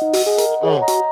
嗯。